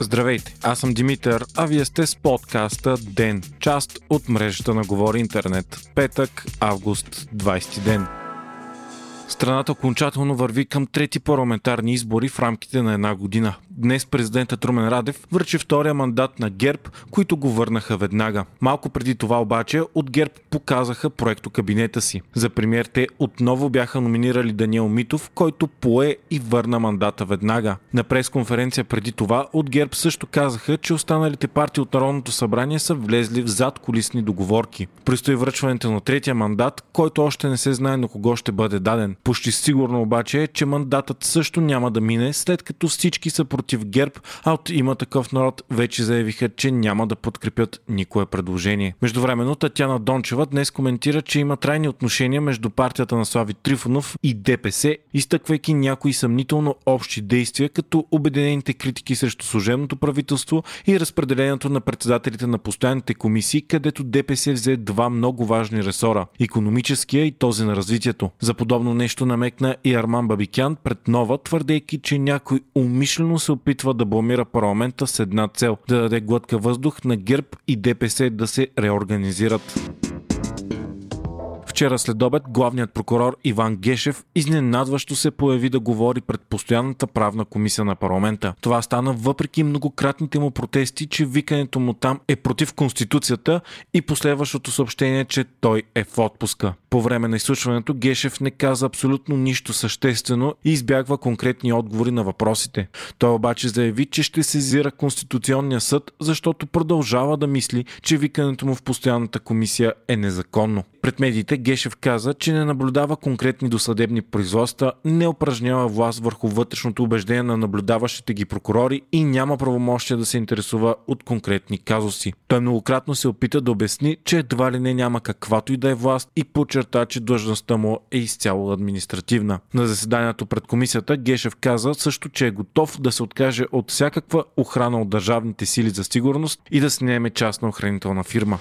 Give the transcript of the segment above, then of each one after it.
Здравейте, аз съм Димитър, а вие сте с подкаста ДЕН, част от мрежата на Говори Интернет. Петък, август, 20 ден. Страната окончателно върви към трети парламентарни избори в рамките на една година. Днес президентът Румен Радев връчи втория мандат на ГЕРБ, които го върнаха веднага. Малко преди това обаче от ГЕРБ показаха проекто кабинета си. За премьер те отново бяха номинирали Даниел Митов, който пое и върна мандата веднага. На пресконференция преди това от ГЕРБ също казаха, че останалите партии от Народното събрание са влезли в зад колисни договорки. Престои връчването на третия мандат, който още не се знае на кого ще бъде даден. Почти сигурно обаче е, че мандатът също няма да мине, след като всички са против ГЕРБ, а от има такъв народ вече заявиха, че няма да подкрепят никое предложение. Междувременно Татяна Дончева днес коментира, че има трайни отношения между партията на Слави Трифонов и ДПС, изтъквайки някои съмнително общи действия, като обединените критики срещу служебното правителство и разпределението на председателите на постоянните комисии, където ДПС взе два много важни ресора – економическия и този на развитието. За подобно Нещо намекна и Арман Бабикян пред Нова, твърдейки, че някой умишлено се опитва да бламира парламента с една цел – да даде глътка въздух на ГЕРБ и ДПС да се реорганизират. Вчера след обед главният прокурор Иван Гешев изненадващо се появи да говори пред постоянната правна комисия на парламента. Това стана въпреки многократните му протести, че викането му там е против Конституцията и последващото съобщение, че той е в отпуска. По време на изслушването Гешев не каза абсолютно нищо съществено и избягва конкретни отговори на въпросите. Той обаче заяви, че ще сезира Конституционния съд, защото продължава да мисли, че викането му в постоянната комисия е незаконно. Пред медиите Гешев каза, че не наблюдава конкретни досъдебни производства, не упражнява власт върху вътрешното убеждение на наблюдаващите ги прокурори и няма правомощие да се интересува от конкретни казуси. Той многократно се опита да обясни, че едва ли не няма каквато и да е власт и подчерта, че длъжността му е изцяло административна. На заседанието пред комисията Гешев каза също, че е готов да се откаже от всякаква охрана от държавните сили за сигурност и да снеме частна охранителна фирма.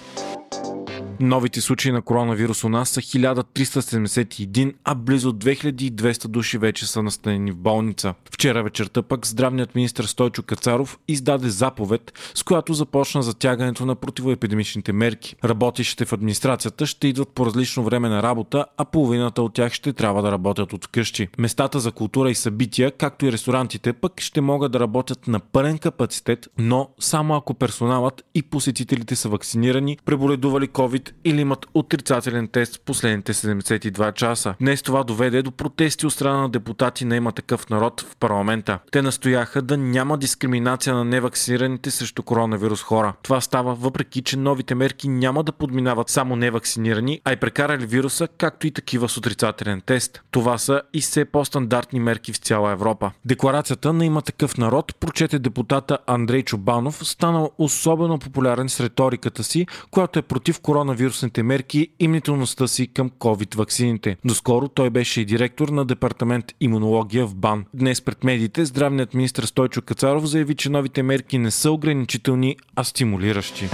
Новите случаи на коронавирус у нас са 1371, а близо 2200 души вече са настанени в болница. Вчера вечерта пък здравният министр Стойчо Кацаров издаде заповед, с която започна затягането на противоепидемичните мерки. Работещите в администрацията ще идват по различно време на работа, а половината от тях ще трябва да работят от къщи. Местата за култура и събития, както и ресторантите, пък ще могат да работят на пълен капацитет, но само ако персоналът и посетителите са вакцинирани, преболедували COVID или имат отрицателен тест в последните 72 часа. Днес това доведе до протести от страна на депутати на има такъв народ в парламента. Те настояха да няма дискриминация на невакцинираните срещу коронавирус хора. Това става въпреки, че новите мерки няма да подминават само невакцинирани, а и прекарали вируса, както и такива с отрицателен тест. Това са и все по-стандартни мерки в цяла Европа. Декларацията на има такъв народ прочете депутата Андрей Чубанов, станал особено популярен с риториката си, която е против коронавирус коронавирусните мерки и мнителността си към COVID ваксините. Доскоро той беше и директор на департамент имунология в БАН. Днес пред медиите здравният министр Стойчо Кацаров заяви, че новите мерки не са ограничителни, а стимулиращи.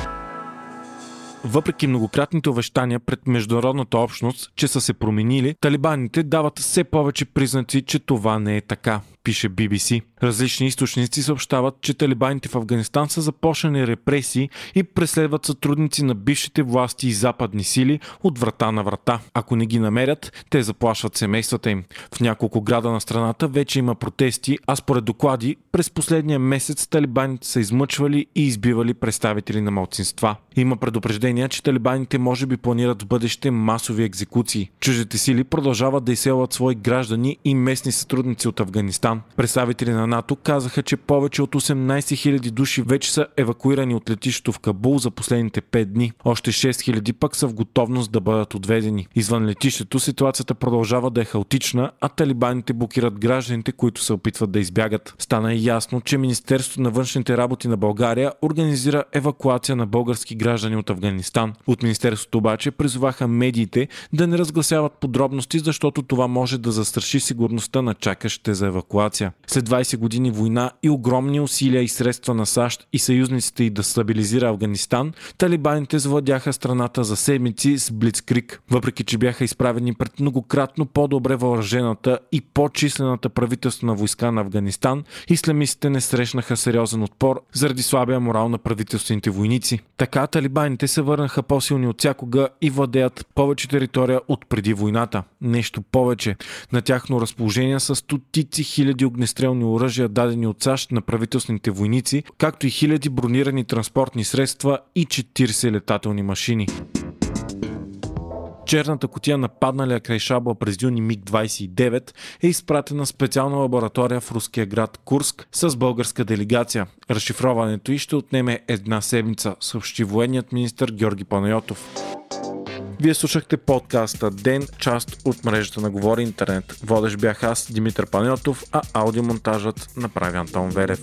Въпреки многократните увещания пред международната общност, че са се променили, талибаните дават все повече признаци, че това не е така пише BBC. Различни източници съобщават, че талибаните в Афганистан са започнали репресии и преследват сътрудници на бившите власти и западни сили от врата на врата. Ако не ги намерят, те заплашват семействата им. В няколко града на страната вече има протести, а според доклади през последния месец талибаните са измъчвали и избивали представители на малцинства. Има предупреждения, че талибаните може би планират в бъдеще масови екзекуции. Чуждите сили продължават да изселват свои граждани и местни сътрудници от Афганистан Афганистан. Представители на НАТО казаха, че повече от 18 000 души вече са евакуирани от летището в Кабул за последните 5 дни. Още 6 000 пък са в готовност да бъдат отведени. Извън летището ситуацията продължава да е хаотична, а талибаните блокират гражданите, които се опитват да избягат. Стана и ясно, че Министерството на външните работи на България организира евакуация на български граждани от Афганистан. От Министерството обаче призоваха медиите да не разгласяват подробности, защото това може да застраши сигурността на чакащите за евакуация sytuacja. След 20 години война и огромни усилия и средства на САЩ и съюзниците и да стабилизира Афганистан, талибаните завладяха страната за седмици с Блицкрик. Въпреки, че бяха изправени пред многократно по-добре въоръжената и по-числената правителствена войска на Афганистан, исламистите не срещнаха сериозен отпор заради слабия морал на правителствените войници. Така талибаните се върнаха по-силни от всякога и владеят повече територия от преди войната. Нещо повече. На тяхно разположение са стотици хиляди огнестрелни оръжия, дадени от САЩ на правителствените войници, както и хиляди бронирани транспортни средства и 40 летателни машини черната котия на падналия край Шабла през юни МиГ-29 е изпратена специална лаборатория в руския град Курск с българска делегация. Разшифроването и ще отнеме една седмица, съобщи военният министр Георги Панайотов. Вие слушахте подкаста Ден, част от мрежата на Говори Интернет. Водещ бях аз, Димитър Панайотов, а аудиомонтажът направи Антон Верев.